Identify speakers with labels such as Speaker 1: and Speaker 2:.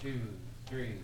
Speaker 1: two, three.